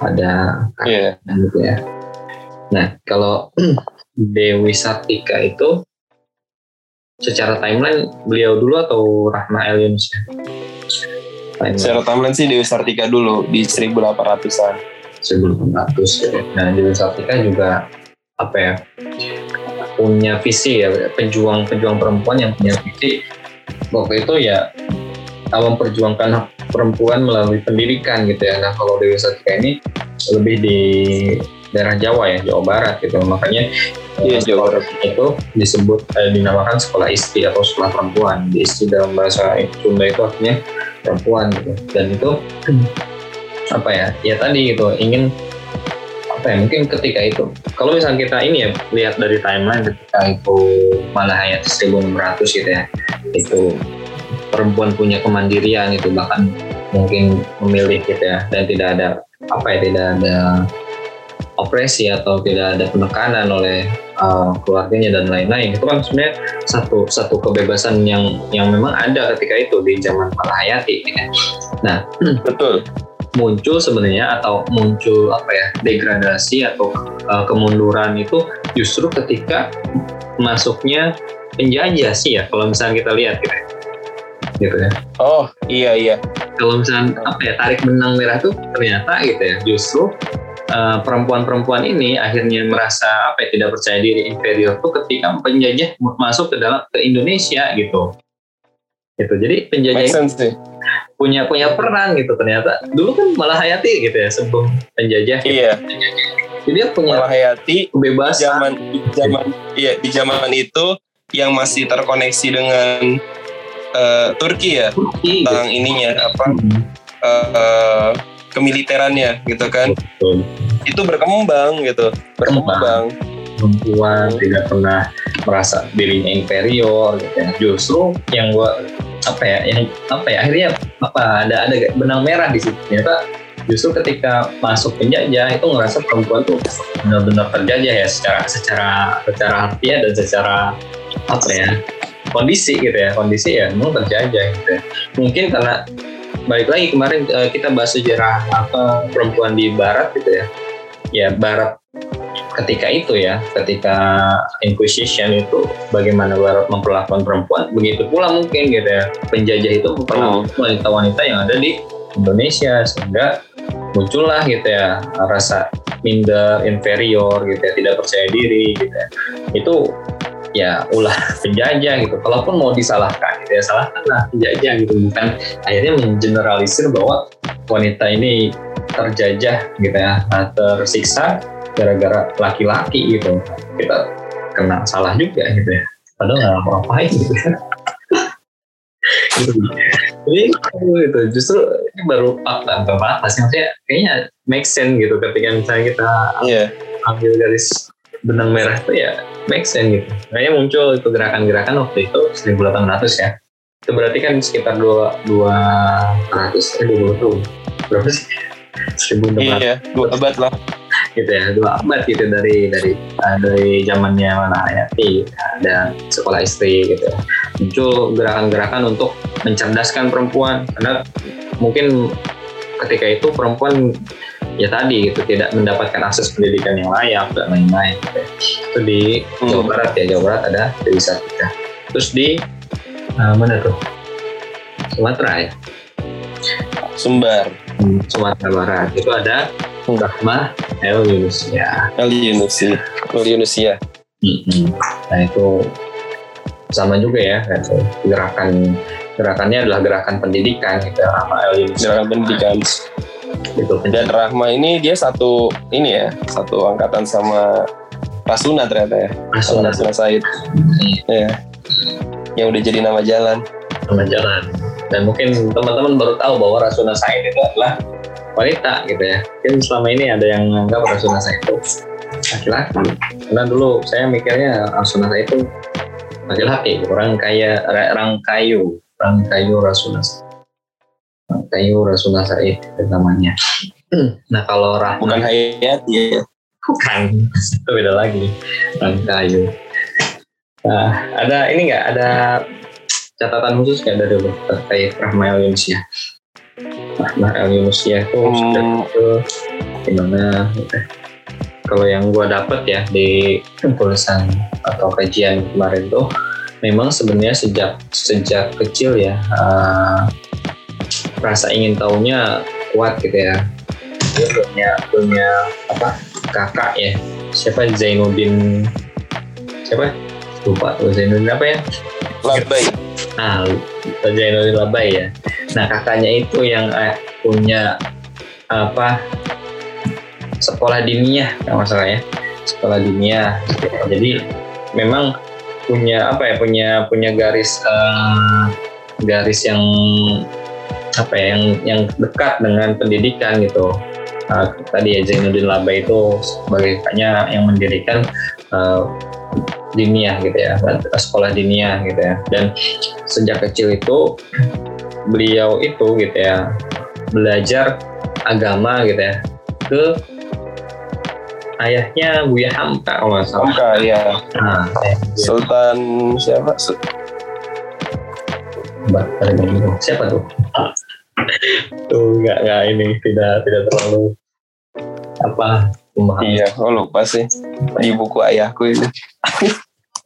ada Iya. gitu ya. Nah kalau Dewi Sartika itu secara timeline beliau dulu atau Rahma El Yunus ya? Timeline Secara timeline sih Dewi Sartika dulu di 1800-an. 1800 ya. Nah Dewi Sartika juga apa ya punya visi ya pejuang-pejuang perempuan yang punya visi waktu itu ya memperjuangkan hak perempuan melalui pendidikan gitu ya. Nah kalau Dewi Sartika ini lebih di daerah Jawa ya Jawa Barat gitu. Makanya Iya, eh, Jawa sekolah itu disebut eh, dinamakan sekolah istri atau sekolah perempuan. Di istri dalam bahasa Sunda itu artinya perempuan gitu. Dan itu apa ya ya tadi gitu ingin apa ya mungkin ketika itu kalau misalnya kita ini ya lihat dari timeline ketika itu Malahayat 1600 gitu ya itu perempuan punya kemandirian itu bahkan mungkin memilih gitu ya dan tidak ada apa ya tidak ada opresi atau tidak ada penekanan oleh uh, keluarganya dan lain-lain itu kan sebenarnya satu satu kebebasan yang yang memang ada ketika itu di zaman Malahayati gitu ya. Nah Betul. muncul sebenarnya atau muncul apa ya degradasi atau uh, kemunduran itu justru ketika masuknya penjajah sih ya kalau misalnya kita lihat gitu ya. gitu ya Oh, iya iya. kalau misalnya apa ya tarik benang merah tuh ternyata gitu ya justru uh, perempuan-perempuan ini akhirnya merasa apa ya tidak percaya diri inferior tuh ketika penjajah masuk ke dalam ke Indonesia gitu gitu jadi penjajah sense punya punya peran gitu ternyata dulu kan malah hayati gitu ya sebelum penjajah gitu. Iya. jadi dia punya Malahayati kebebasan zaman di zaman iya di zaman itu yang masih terkoneksi dengan eh, Turki ya Turki gitu. tentang ininya apa Hmm, eh, kemiliterannya gitu kan betul. Itu berkembang gitu. Berkembang. Perempuan tidak pernah merasa dirinya inferior gitu ya. Justru yang gua apa ya yang apa ya akhirnya apa ada ada benang merah di situ. Ternyata justru ketika masuk penjajah itu ngerasa perempuan tuh benar-benar terjajah ya secara secara secara harfiah dan secara apa ya kondisi gitu ya. Kondisi ya memang terjajah gitu ya. Mungkin karena balik lagi kemarin eh, kita bahas sejarah apa perempuan di barat gitu ya ya barat ketika itu ya ketika Inquisition itu bagaimana barat memperlakukan perempuan begitu pula mungkin gitu ya penjajah itu memperlakukan wanita-wanita yang ada di Indonesia sehingga muncullah gitu ya rasa minder inferior gitu ya tidak percaya diri gitu ya. Itu ya ulah penjajah gitu kalaupun mau disalahkan gitu ya salahkanlah penjajah gitu bukan akhirnya mengeneralisir bahwa wanita ini terjajah gitu ya tersiksa gara-gara laki-laki gitu kita kena salah juga gitu ya padahal nggak apa-apain gitu ya Gitu. jadi itu justru ini baru fakta sih maksudnya kayaknya make sense gitu ketika misalnya kita iya ambil garis benang merah itu ya make sense gitu. Kayaknya muncul itu gerakan-gerakan waktu itu 1800 ya. Itu berarti kan sekitar dua dua ratus eh dua tahun. Berapa sih? 1600 iya dua abad lah gitu ya dua abad gitu dari dari uh, dari zamannya mana Hayati ada sekolah istri gitu ya. muncul gerakan-gerakan untuk mencerdaskan perempuan karena mungkin ketika itu perempuan ya tadi gitu tidak mendapatkan akses pendidikan yang layak dan lain-lain ya. itu di Hmm. Jawa Barat ya Jawa Barat ada Dewi Sartika terus di uh, mana tuh Sumatera ya Sumbar Hmm, Sumatera Barat itu ada Hmm. Rahma El Yunus ya El Yunusi El Yunusia Mm-mm. Nah itu sama juga ya gitu. gerakan gerakannya adalah gerakan pendidikan gitu Rahma El gerakan pendidikan gitu. Dan Rahma ini dia satu ini ya satu angkatan sama Rasuna ternyata ya. Rasuna. Rasuna Said. Ya yang udah jadi nama jalan. Sama jalan. Dan mungkin teman-teman baru tahu bahwa Rasuna Said itu adalah wanita gitu ya. Mungkin selama ini ada yang menganggap Rasuna Said itu laki-laki. Karena dulu saya mikirnya Rasuna Said itu laki-laki orang kaya orang kayu orang kayu Rasuna Said Kayu Rasuna Said namanya. Nah kalau Rahma bukan Hayati ya bukan. Itu beda lagi. Orang kayu nah, ada ini nggak? Ada catatan khusus nggak dari lu terkait Rahma El Yunusya Rahma El Yunusya itu Hmm. sudah itu gimana? Kalau yang gua dapet ya di tulisan atau kajian kemarin tuh memang sebenarnya sejak sejak kecil ya eh, rasa ingin tahunya kuat gitu ya. Dia punya punya apa kakak ya. Siapa? Zainuddin siapa? Lupa tuh Zainuddin apa ya? Labai. nah Zainuddin Labai ya. Nah kakaknya itu yang eh, punya apa sekolah diniyah kalau nggak salah ya. Sekolah diniyah jadi memang punya apa ya punya punya garis eh, garis yang apa ya yang yang dekat dengan pendidikan gitu Uh, tadi ya Zainuddin Laba itu sebagai kakaknya yang mendirikan uh, diniyah gitu ya sekolah diniyah gitu ya dan sejak kecil itu beliau itu gitu ya belajar agama gitu ya ke ayahnya Buya Hamka kalau nggak salah Hamka ya. nah, Sultan siapa? Su- Mbak, ada yang bingung. siapa tuh tuh nggak nggak ini tidak tidak terlalu apa memahami Iya, oh lupa sih. Di buku ayahku itu.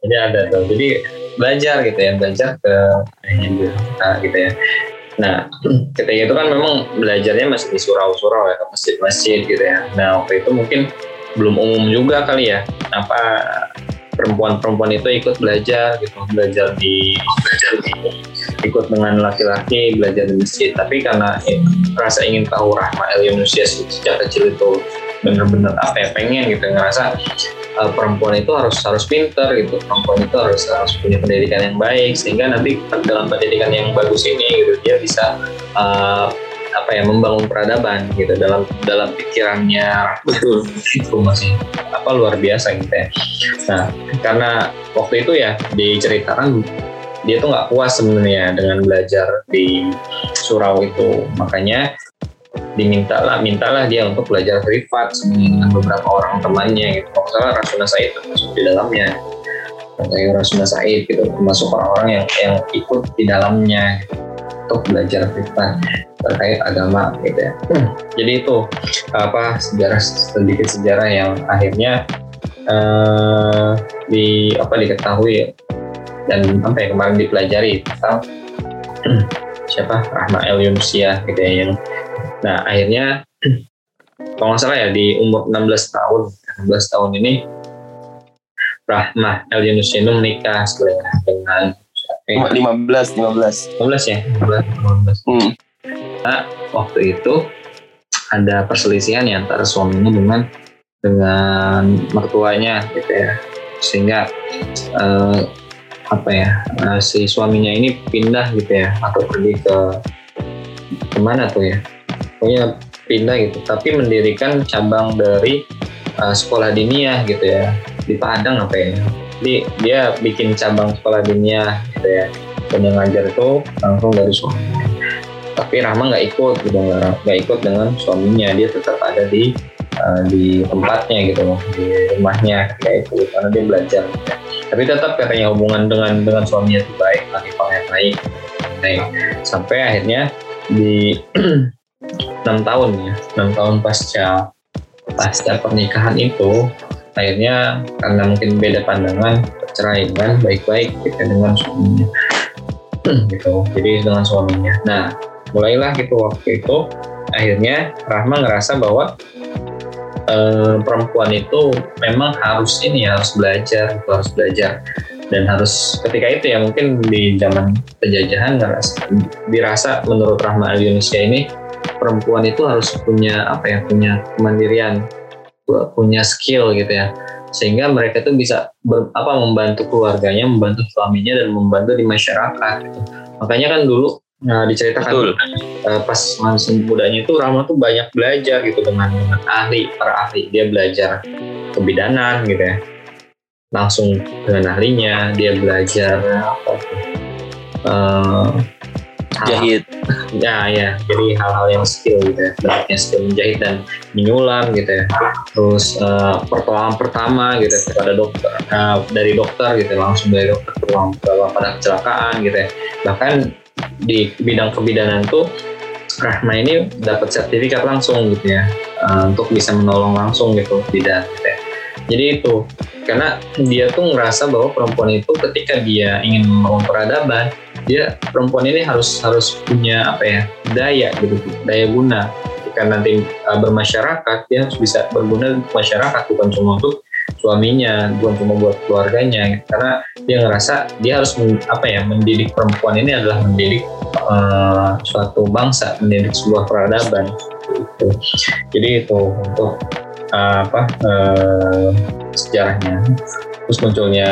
jadi ada tuh. Jadi belajar gitu ya belajar ke Buya Hamka gitu ya. Nah ketika itu kan memang belajarnya masih di surau-surau ya ke masjid-masjid gitu ya. Nah waktu itu mungkin belum umum juga kali ya. Apa perempuan-perempuan itu ikut belajar gitu belajar di belajar di ikut dengan laki-laki belajar di masjid. Tapi karena eh, rasa ingin tahu Rahma El Yunusya sejak kecil itu benar-benar apa ya pengen gitu ngerasa eh, perempuan itu harus harus pinter gitu perempuan itu harus harus punya pendidikan yang baik sehingga nanti dalam pendidikan yang bagus ini gitu dia bisa eh, apa ya membangun peradaban gitu dalam dalam pikirannya Betul. itu masih apa luar biasa gitu ya. Nah karena waktu itu ya diceritakan dia tuh nggak puas sebenarnya dengan belajar di surau itu makanya dimintalah mintalah dia untuk belajar privat dengan beberapa orang temannya gitu. Kalau salah Rasuna Said termasuk di dalamnya. Kayak Rasuna Said gitu termasuk orang-orang yang yang ikut di dalamnya gitu, untuk belajar privat terkait agama gitu ya. Jadi itu apa sejarah sedikit sejarah yang akhirnya eh, di apa diketahui dan apa ya kemarin dipelajari. Tentang siapa? Rahma El Yunusya gitu ya yang nah akhirnya kalau nggak salah ya di umur 16 tahun 16 tahun ini Rahma El Yunusya itu menikah sebenarnya dengan eh, 15, 15. 15 ya? 15, 15 Hmm. waktu itu ada perselisihan ya antara suaminya dengan dengan mertuanya gitu ya. Sehingga eh, apa ya eh, si suaminya ini pindah gitu ya atau pergi ke ke mana tuh ya? Pokoknya pindah gitu. Tapi mendirikan cabang dari eh, sekolah diniyah gitu ya di Padang apa ya jadi dia bikin cabang sekolah diniyah gitu ya. Dan yang ngajar itu langsung dari suaminya tapi Rahma nggak ikut gitu. Nggak ikut dengan suaminya. Dia tetap ada di uh, di tempatnya gitu. Di rumahnya kayak itu karena dia belajar. Tapi tetap katanya hubungan dengan dengan suaminya itu baik. Lagi panggil baik baik sampai akhirnya di enam tahun ya. Enam tahun pasca pasca pernikahan itu akhirnya karena mungkin beda pandangan bercerai kan baik-baik kita dengan suaminya. Gitu. Jadi dengan suaminya. Nah mulailah gitu waktu itu akhirnya Rahma ngerasa bahwa eh, perempuan itu memang harus ini harus belajar gitu, harus belajar. Dan harus ketika itu ya mungkin di zaman penjajahan ngerasa, dirasa menurut Rahma Yunusya ini perempuan itu harus punya apa ya punya kemandirian punya skill gitu ya sehingga mereka tuh bisa ber, apa membantu keluarganya membantu suaminya dan membantu di masyarakat gitu. makanya kan dulu Nah, diceritakan Betul. uh, pas masih mudanya itu Rama tuh banyak belajar gitu dengan, dengan ahli para ahli dia belajar kebidanan gitu ya langsung dengan ahlinya dia belajar apa tuh uh, jahit ya ya. Jadi hal-hal yang skill gitu ya. Bentuknya skill menjahit dan menyulam gitu ya. Terus uh, pertolongan pertama gitu ya kepada dokter uh, dari dokter gitu ya, langsung dari dokter peluang pada kecelakaan gitu ya. Bahkan di bidang kebidanan tuh Rahma ini dapat sertifikat langsung gitu ya. Uh, untuk bisa menolong langsung gitu bidan gitu ya. Jadi itu karena dia tuh ngerasa bahwa perempuan itu ketika dia ingin membangun peradaban dia perempuan ini harus harus punya apa ya daya gitu daya guna. Ketika nanti uh, bermasyarakat dia harus bisa berguna untuk masyarakat bukan cuma untuk suaminya bukan cuma buat keluarganya. Karena dia ngerasa dia harus apa ya mendidik perempuan ini adalah mendidik uh, suatu bangsa mendidik sebuah peradaban. Gitu. jadi itu untuk apa uh, sejarahnya. Terus munculnya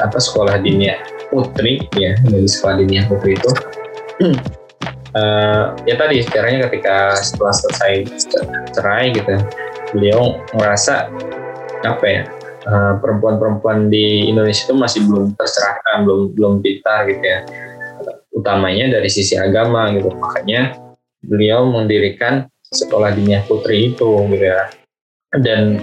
apa sekolah dinia putri ya dari sekolah dinia putri itu. Uh, ya tadi sejarahnya ketika setelah selesai cerai gitu beliau merasa apa ya perempuan perempuan-perempuan di Indonesia itu masih belum terserahkan belum belum pintar gitu ya. Utamanya dari sisi agama gitu. Makanya beliau mendirikan sekolah dinia putri itu gitu ya dan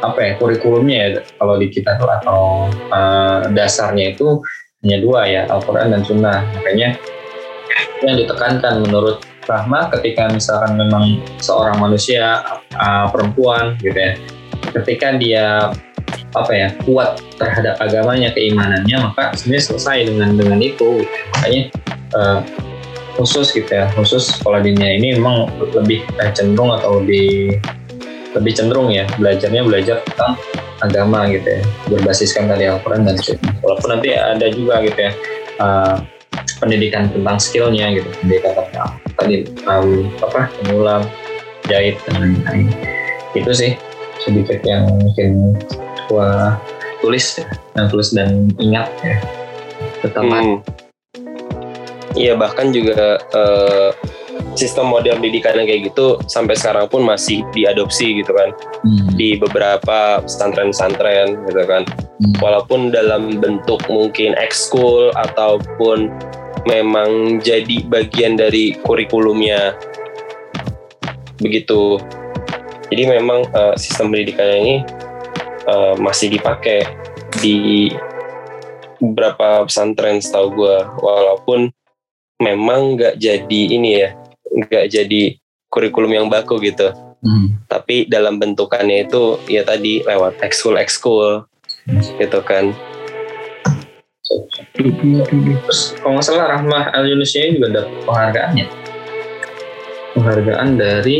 apa ya kurikulumnya ya kalau di kita tuh atau uh, dasarnya itu hanya dua ya Al-Quran dan Sunnah. Makanya yang ditekankan menurut Rahma ketika misalkan memang seorang manusia uh, perempuan gitu ya ketika dia apa ya kuat terhadap agamanya keimanannya maka sebenarnya selesai dengan dengan itu. Makanya uh, khusus gitu ya khusus sekolah dinia ini memang lebih cenderung atau lebih lebih cenderung ya belajarnya belajar tentang agama gitu ya berbasiskan tadi Al-Quran dan Sunnah. Walaupun nanti ada juga gitu ya uh, pendidikan tentang skillnya gitu pendidikan tentang tadi um, apa penyulam jahit dan lain-lain. Itu sih sedikit yang mungkin gua tulis ya, dan tulis dan ingat ya tetap hmm. Iya bahkan juga uh, sistem model pendidikan yang kayak gitu sampai sekarang pun masih diadopsi gitu kan. Hmm. di beberapa pesantren-pesantren gitu kan. Hmm. walaupun dalam bentuk mungkin ekskul ataupun memang jadi bagian dari kurikulumnya. Begitu. Jadi memang uh, sistem pendidikan ini uh, masih dipakai di beberapa pesantren setahu gue walaupun memang nggak jadi ini ya nggak jadi kurikulum yang baku gitu. Hmm. Tapi dalam bentukannya itu ya tadi lewat ekskul ekskul hmm. gitu kan. Terus kalau nggak salah Rahmah Al Yunusnya juga dapat penghargaannya. Penghargaan dari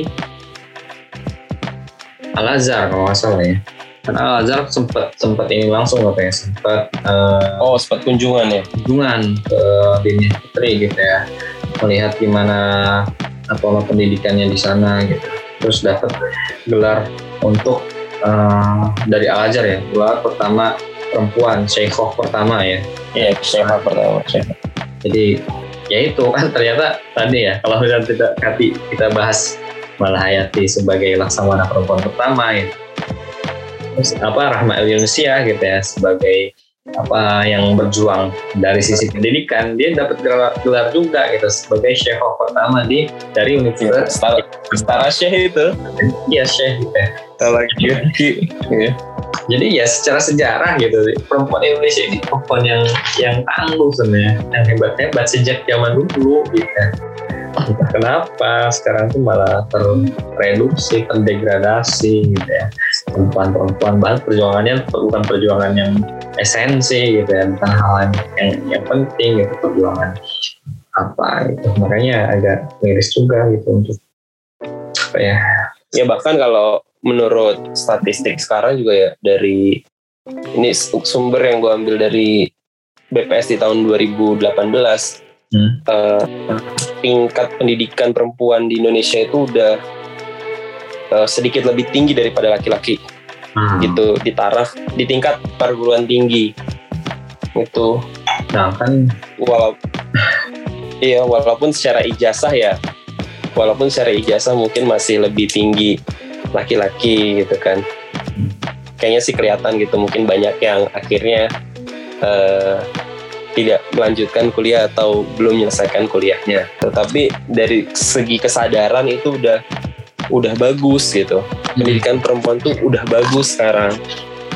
Al Azhar kalau nggak salah ya. Karena Al Azhar sempat sempat ini langsung katanya sempat uh, oh sempat kunjungan ya kunjungan ke dunia putri gitu ya melihat gimana pola pendidikannya di sana gitu. Terus dapat gelar untuk uh, dari Al Azhar ya. Gelar pertama perempuan Syekhah pertama ya. Iya Syekhah pertama Syekhah jadi ya itu kan ternyata tadi ya kalau misalnya kita kita bahas Malahayati sebagai laksamana perempuan pertama ya. Terus apa Rahma El Yunusia gitu ya sebagai apa yang berjuang dari sisi pendidikan dia dapat gelar, gelar juga gitu sebagai syekh pertama di dari universitas. Setara, setara syekh itu. Iya syekh gitu ya lagi ya. jadi ya secara sejarah gitu perempuan Indonesia ini perempuan yang yang tangguh sebenarnya yang hebat hebat sejak zaman dulu gitu. Entah kenapa sekarang tuh malah terreduksi, terdegradasi gitu ya. Perempuan-perempuan banget perjuangannya bukan perjuangan yang esensi gitu ya, bukan hal yang yang penting gitu perjuangan apa itu. Makanya agak miris juga gitu untuk apa ya. Ya bahkan kalau menurut statistik sekarang juga ya dari ini sumber yang gue ambil dari BPS di tahun 2018 hmm. uh, tingkat pendidikan perempuan di Indonesia itu udah uh, sedikit lebih tinggi daripada laki-laki hmm. gitu di taraf di tingkat perguruan tinggi itu nah kan walaupun iya walaupun secara ijazah ya walaupun secara ijazah mungkin masih lebih tinggi laki-laki gitu kan kayaknya sih kelihatan gitu mungkin banyak yang akhirnya uh, tidak melanjutkan kuliah atau belum menyelesaikan kuliahnya. Tetapi dari segi kesadaran itu udah udah bagus gitu. Pendidikan perempuan tuh udah bagus sekarang.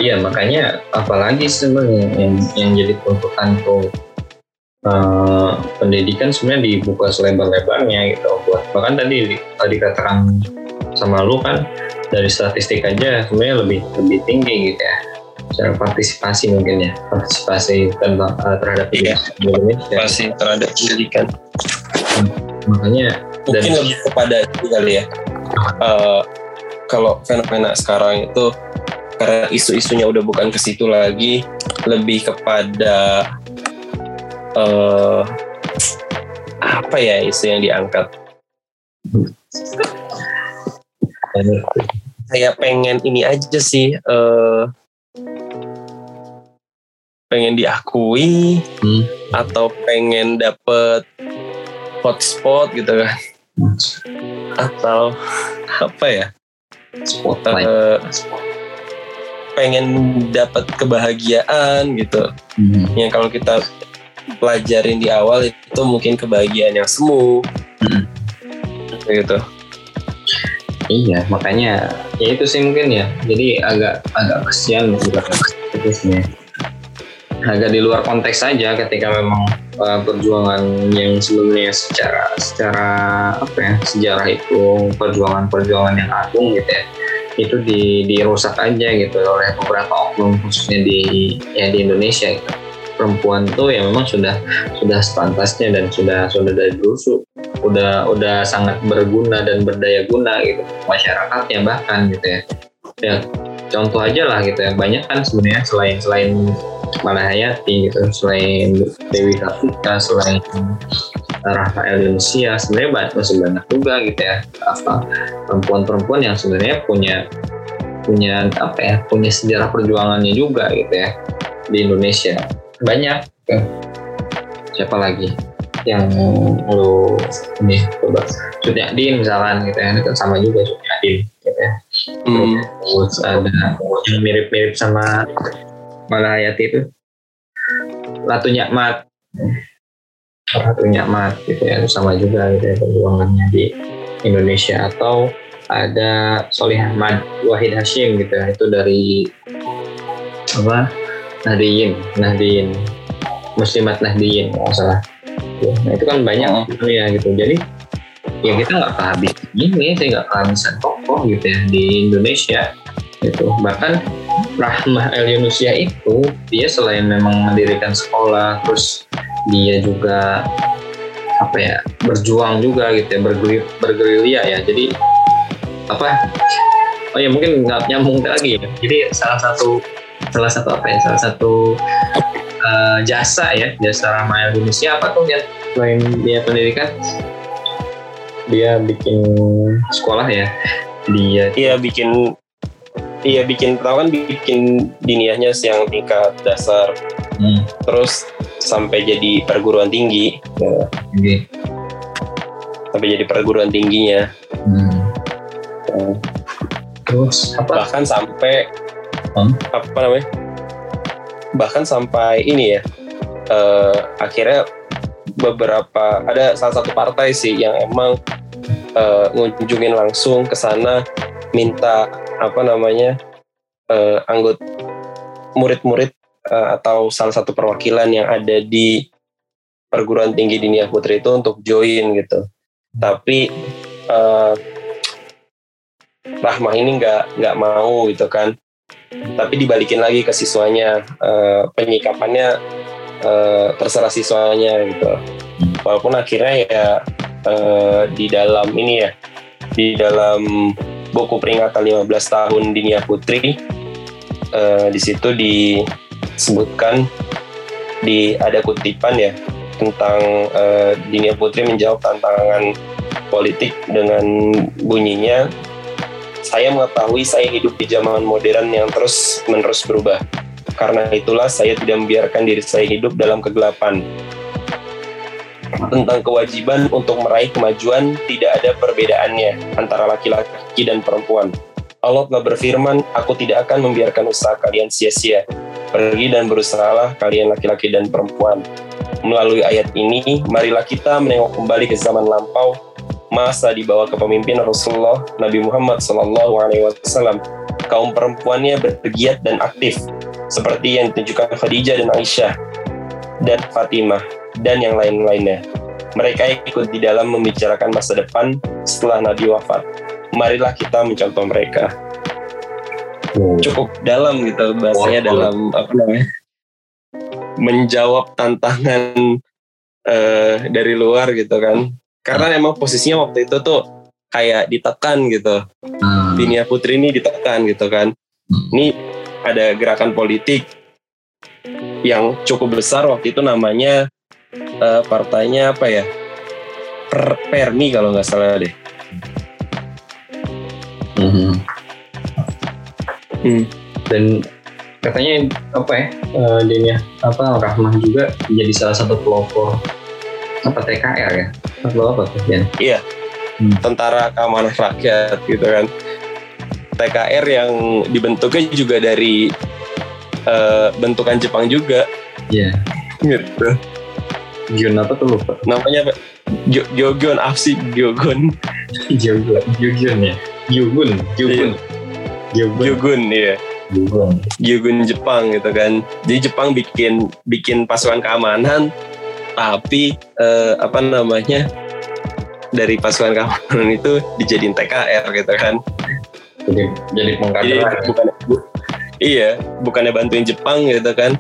Iya makanya apalagi sebenarnya yang, yang jadi tuntutan tuh uh, pendidikan sebenarnya dibuka selebar-lebarnya gitu buat bahkan tadi tadi katakan sama lu kan dari statistik aja sebenarnya lebih lebih tinggi gitu ya. Secara partisipasi mungkin ya partisipasi tentang uh, terhadap iya, Indonesia. partisipasi terhadap pendidikan. Makanya mungkin dan, lebih kepada itu kali ya uh, kalau fenomena sekarang itu karena isu-isunya udah bukan ke situ lagi lebih kepada uh, apa ya isu yang diangkat saya pengen ini aja sih uh, pengen diakui hmm. atau pengen dapet hotspot gitu kan atau apa ya? Spotlight. Uh, pengen dapat kebahagiaan gitu. Hmm. yang kalau kita pelajarin di awal itu mungkin kebahagiaan yang semu. Hmm. gitu. Iya makanya ya itu sih mungkin ya. Jadi agak agak kesian juga. Itu sih agak di luar konteks saja ketika memang uh, perjuangan yang sebelumnya secara secara apa ya sejarah itu perjuangan-perjuangan yang agung gitu ya itu di dirusak aja gitu oleh beberapa oknum khususnya di ya di Indonesia gitu. perempuan tuh yang memang sudah sudah sepantasnya dan sudah sudah dari dulu udah udah sangat berguna dan berdaya guna gitu masyarakatnya bahkan gitu ya ya contoh aja lah gitu ya. Banyak kan sebenarnya selain selain Malahayati gitu selain Dewi Kartika selain Rafael Indonesia sebenarnya masih banyak juga gitu ya. Apa perempuan-perempuan yang sebenarnya punya punya apa ya punya sejarah perjuangannya juga gitu ya di Indonesia. Banyak gitu. siapa lagi yang lo ini coba Sudya Din misalkan gitu ya itu kan sama juga Gitu ya hmm. terus ada yang mirip-mirip sama Malahayati itu. Ratu Nyakmat Ratu Nyakmat gitu ya. Sama juga gitu ya perjuangannya di Indonesia. Atau ada Solih Ahmad Wahid Hashim gitu ya. Itu dari apa? Nahdiyin. Nahdiyin. Muslimat Nahdiyin kalau salah. Nah itu kan banyak oh. ya gitu. Jadi ya kita nggak kehabis ini saya nggak kehabisan tokoh gitu ya di Indonesia gitu. Bahkan Rahmah El Yunusia itu dia selain memang mendirikan sekolah terus dia juga apa ya berjuang juga gitu ya bergerilya ya. Jadi apa oh ya mungkin nggak nyambung lagi ya. Jadi salah satu salah satu apa ya salah satu uh, jasa ya jasa Rahmah Yunusia apa tuh yang selain dia pendidikan? Dia bikin sekolah ya dia iya bikin iya bikin pertama kan bikin diniahnya yang tingkat dasar hmm. terus sampai jadi perguruan tinggi ya. okay. sampai jadi perguruan tingginya hmm. terus apa? bahkan sampai hmm? apa namanya bahkan sampai ini ya uh, akhirnya beberapa ada salah satu partai sih yang emang uh, ngunjungin langsung ke sana minta apa namanya uh, anggota murid-murid uh, atau salah satu perwakilan yang ada di perguruan tinggi Dinia Putri itu untuk join gitu. Tapi uh, Rahmah ini nggak nggak mau gitu kan. Tapi dibalikin lagi ke siswanya uh, penyikapannya uh, terserah siswanya gitu. Walaupun akhirnya ya uh, di dalam ini ya di dalam buku peringatan 15 tahun Dinia Putri uh, di situ disebutkan di ada kutipan ya tentang uh, Dinia Putri menjawab tantangan politik dengan bunyinya saya mengetahui saya hidup di zaman modern yang terus menerus berubah. Karena itulah saya tidak membiarkan diri saya hidup dalam kegelapan tentang kewajiban untuk meraih kemajuan tidak ada perbedaannya antara laki-laki dan perempuan. Allah telah berfirman, aku tidak akan membiarkan usaha kalian sia-sia. Pergi dan berusahalah kalian laki-laki dan perempuan. Melalui ayat ini, marilah kita menengok kembali ke zaman lampau, masa di bawah kepemimpinan Rasulullah Nabi Muhammad SAW. Kaum perempuannya bergiat dan aktif, seperti yang ditunjukkan Khadijah dan Aisyah, dan Fatimah, dan yang lain-lainnya. Mereka ikut di dalam membicarakan masa depan setelah Nabi wafat. Marilah kita mencontoh mereka. Cukup dalam gitu bahasanya Wow. dalam apa namanya? menjawab tantangan eh, dari luar gitu kan. Karena emang posisinya waktu itu tuh kayak ditekan gitu. Hmm. Dinia Putri ini ditekan gitu kan. Hmm. Ini ada gerakan politik yang cukup besar waktu itu namanya eh, partainya apa ya? Per- Permi kalau nggak salah deh. Mhm. Hmm. Dan katanya apa ya? eh, Dinia apa Rahmah juga jadi salah satu pelopor apa TKR ya? Atau apa tuh? Dian? Tentara Keamanan Rakyat gitu kan. TKR yang dibentuknya juga dari eh, bentukan Jepang juga Iya. gitu. Gyun apa tuh lupa? Namanya apa? Jo- Gyogon apa sih Gyogon? Gyogun. Gyogun ya. Gyogun. Gyogun. Gyogun iya. Gyogun. Gyogun Jepang gitu kan. Jadi Jepang bikin bikin pasukan keamanan tapi eh, apa namanya dari pasukan keamanan itu dijadiin TKR gitu kan. Jadi jadi Jadi pengkaderan. bukan bu- iya, bukannya bantuin Jepang gitu kan.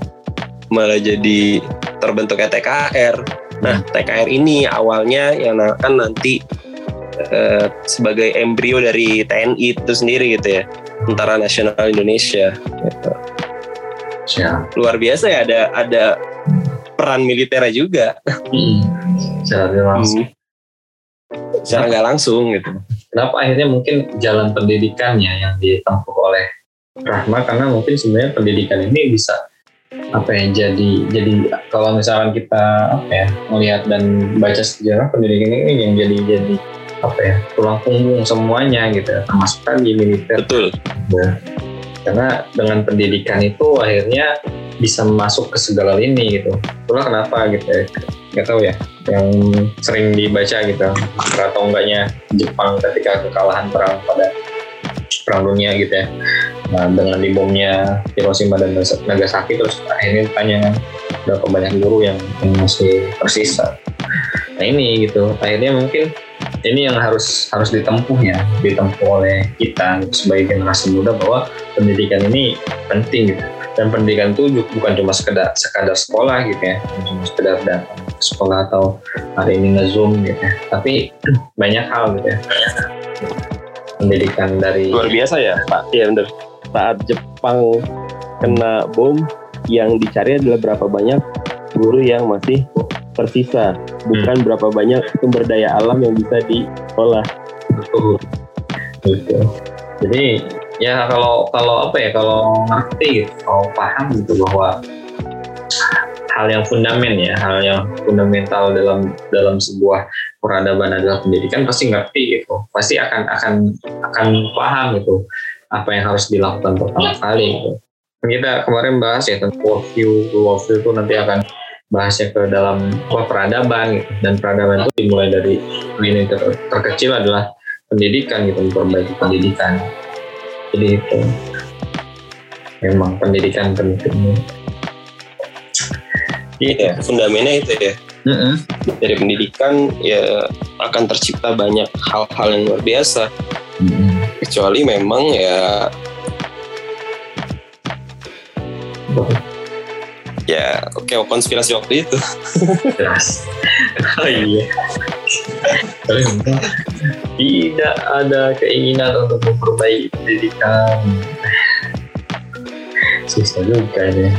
Malah jadi terbentuknya TKR. Nah, TKR ini awalnya yang akan nanti eh, sebagai embrio dari TNI itu sendiri gitu ya. Tentara Nasional Indonesia. Gitu. Luar biasa ya ada ada peran militernya juga. Hmm. Secara tidak langsung. Hmm. Secara nggak langsung gitu. Kenapa akhirnya mungkin jalan pendidikannya yang ditempuh oleh Rahma karena mungkin sebenarnya pendidikan ini bisa apa ya jadi jadi kalau misalkan kita apa ya melihat dan baca sejarah pendidikan ini yang jadi jadi apa ya tulang punggung semuanya gitu ya, termasuk tadi militer Betul. Ya. Karena dengan pendidikan itu akhirnya bisa masuk ke segala lini gitu. Itulah kenapa gitu ya. Gak tahu ya. Yang sering dibaca gitu. Atau enggaknya Jepang ketika kekalahan perang pada perang dunia gitu ya. Nah dengan dibomnya Hiroshima dan Nagasaki terus akhirnya ditanya kan berapa banyak guru yang, masih tersisa. Nah ini gitu. Akhirnya mungkin ini yang harus harus ditempuh ya ditempuh oleh kita sebagai generasi muda bahwa pendidikan ini penting gitu dan pendidikan itu bukan cuma sekedar sekadar sekolah gitu ya cuma sekedar datang ke sekolah atau hari ini nge-zoom gitu ya tapi banyak hal gitu ya pendidikan dari Luar biasa ya, Pak. Iya bener. Saat Jepang kena bom, yang dicari adalah berapa banyak guru yang masih tersisa, bukan berapa banyak sumber daya alam yang bisa diolah. Betul. Jadi ya kalau kalau apa ya kalau ngerti kalau paham gitu bahwa hal yang fundamen ya, hal yang fundamental dalam dalam sebuah peradaban adalah pendidikan pasti ngerti gitu. Pasti akan akan akan paham gitu apa yang harus dilakukan pertama kali gitu. Kita kemarin bahas ya tentang worldview, worldview itu nanti akan bahasnya ke dalam apa, peradaban gitu. dan peradaban itu dimulai dari lini ter- terkecil adalah pendidikan gitu memperbaiki pendidikan jadi itu memang pendidikan penting Iya, fundamennya itu ya. Dari pendidikan ya akan tercipta banyak hal-hal yang luar biasa. Kecuali memang ya ya oke konspirasi waktu itu. jelas oh iya tidak ada keinginan untuk memperbaiki pendidikan susah juga ini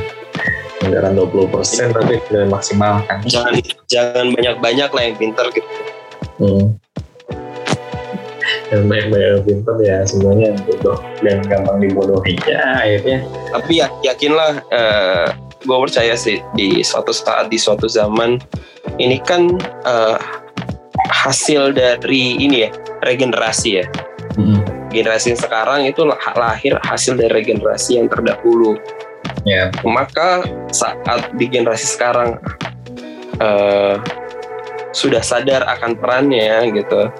anggaran 20% tapi tidak maksimalkan Jangan jangan banyak-banyak lah yang pintar gitu. Hmm. Dan banyak-banyak yang pintar ya semuanya bodoh dan gampang dibodohi. Ya akhirnya. Tapi ya, yakinlah eh, gue percaya sih di suatu saat di suatu zaman ini kan eh, hasil dari ini ya regenerasi ya. generasi yang sekarang itu lah- lahir hasil dari regenerasi yang terdahulu. Ya. Maka saat di generasi sekarang uh, sudah sadar akan perannya gitu,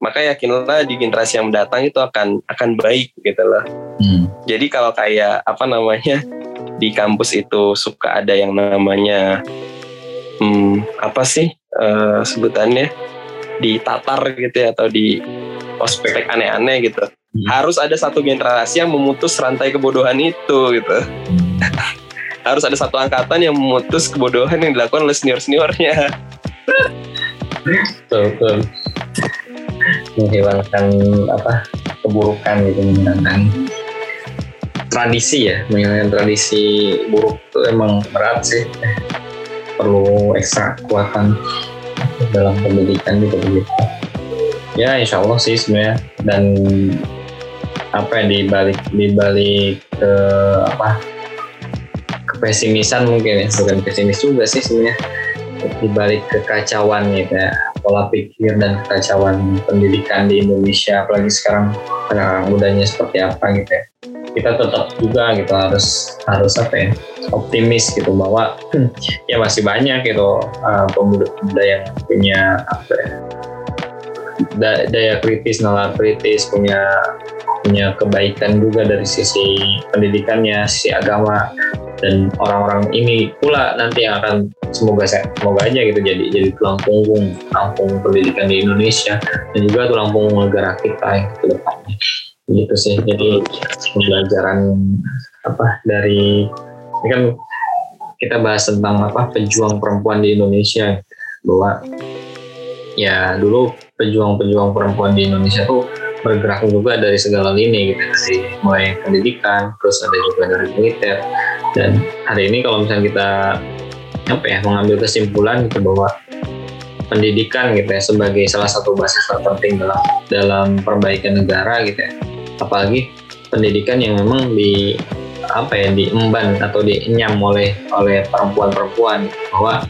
maka yakinlah di generasi yang mendatang itu akan akan baik gitu loh. Hmm. Jadi kalau kayak apa namanya di kampus itu suka ada yang namanya hmm, apa sih uh, sebutannya di tatar gitu ya atau di ospek aneh-aneh gitu. Hmm. Harus ada satu generasi yang memutus rantai kebodohan itu gitu. Hmm. Harus ada satu angkatan yang memutus kebodohan yang dilakukan oleh senior-seniornya. betul, betul. Menghilangkan apa keburukan gitu menghilangkan tradisi ya. Menghilangkan tradisi buruk itu emang berat sih. Perlu ekstra kekuatan dalam pendidikan juga begitu. Ya insya Allah sih sebenarnya. Dan apa ya di balik di balik ke apa kepesimisan mungkin ya. Bukan pesimis juga sih sebenarnya. Di balik kekacauan gitu ya pola pikir dan kekacauan pendidikan di Indonesia apalagi sekarang anak mudanya seperti apa gitu ya. Kita tetap juga gitu harus harus apa ya optimis gitu bahwa hmm, ya masih banyak gitu uh, pemuda-pemuda yang punya apa ya da daya kritis nalar kritis punya punya kebaikan juga dari sisi pendidikannya sisi agama dan orang-orang ini pula nanti yang akan semoga semoga aja gitu jadi jadi tulang punggung tulang punggung pendidikan di Indonesia dan juga tulang punggung negara kita yang ke depannya. Gitu sih. Jadi pembelajaran apa dari ini kan kita bahas tentang apa pejuang perempuan di Indonesia. Bahwa ya dulu pejuang-pejuang perempuan di Indonesia tuh bergerak juga dari segala lini gitu. Dari mulai pendidikan terus ada juga dari militer. Dan hari ini kalau misalnya kita apa ya mengambil kesimpulan gitu bahwa pendidikan gitu ya sebagai salah satu basis terpenting dalam dalam perbaikan negara gitu ya. Apalagi pendidikan yang memang di apa ya diemban atau dienyam oleh oleh perempuan-perempuan. Bahwa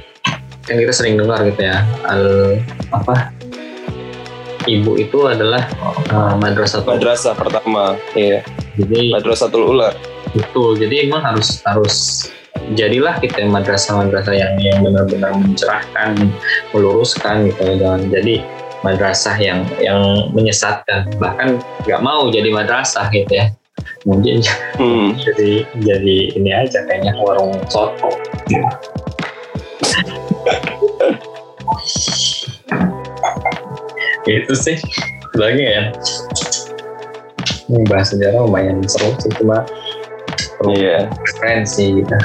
kan kita sering dengar gitu ya al apa ibu itu adalah uh, madrasah. Madrasah pertama iya. Jadi madrasatul ular. Betul jadi emang harus harus jadilah kita madrasah-madrasah yang yang benar-benar mencerahkan meluruskan gitu jangan jadi madrasah yang yang menyesatkan. Bahkan nggak mau jadi madrasah gitu ya. Mungkin hmm. jadi jadi ini aja kayaknya warung soto itu sih. Lagi ya. Ini bahas sejarah lumayan seru sih cuma iya. referensi gitu.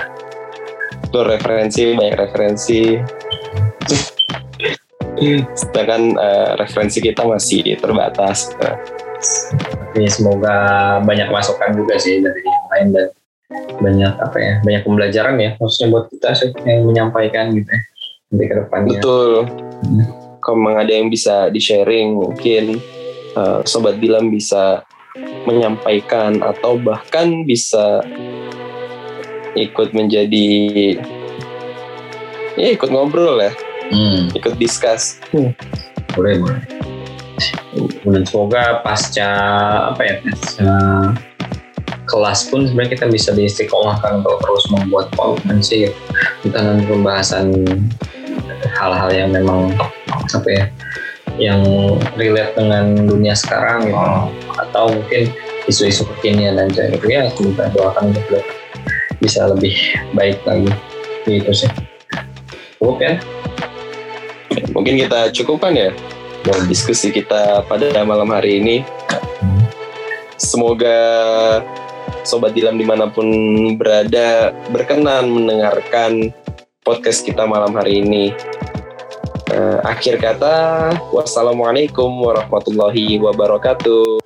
Itu referensi banyak referensi. Sedangkan uh, referensi kita masih terbatas. Ini semoga banyak masukan juga sih dari yang lain dan banyak apa ya banyak pembelajaran ya khususnya buat kita sih yang menyampaikan gitu ya nanti ke depannya. Betul. Hmm. Kalau memang ada yang bisa di sharing mungkin uh, sobat bilang bisa menyampaikan atau bahkan bisa ikut menjadi ya ikut ngobrol ya hmm. ikut discuss hmm. boleh boleh dan semoga pasca apa ya pasca kelas pun sebenarnya kita bisa diistiqomahkan untuk terus membuat konten sih tentang pembahasan hal-hal yang memang apa ya yang relate dengan dunia sekarang gitu oh. atau mungkin isu-isu kekinian dan gitu ya semoga doakan untuk bisa lebih baik lagi gitu sih cukup ya mungkin kita cukupkan ya diskusi kita pada malam hari ini. Semoga sobat dilam di mana pun berada berkenan mendengarkan podcast kita malam hari ini. Uh, akhir kata, wassalamualaikum warahmatullahi wabarakatuh.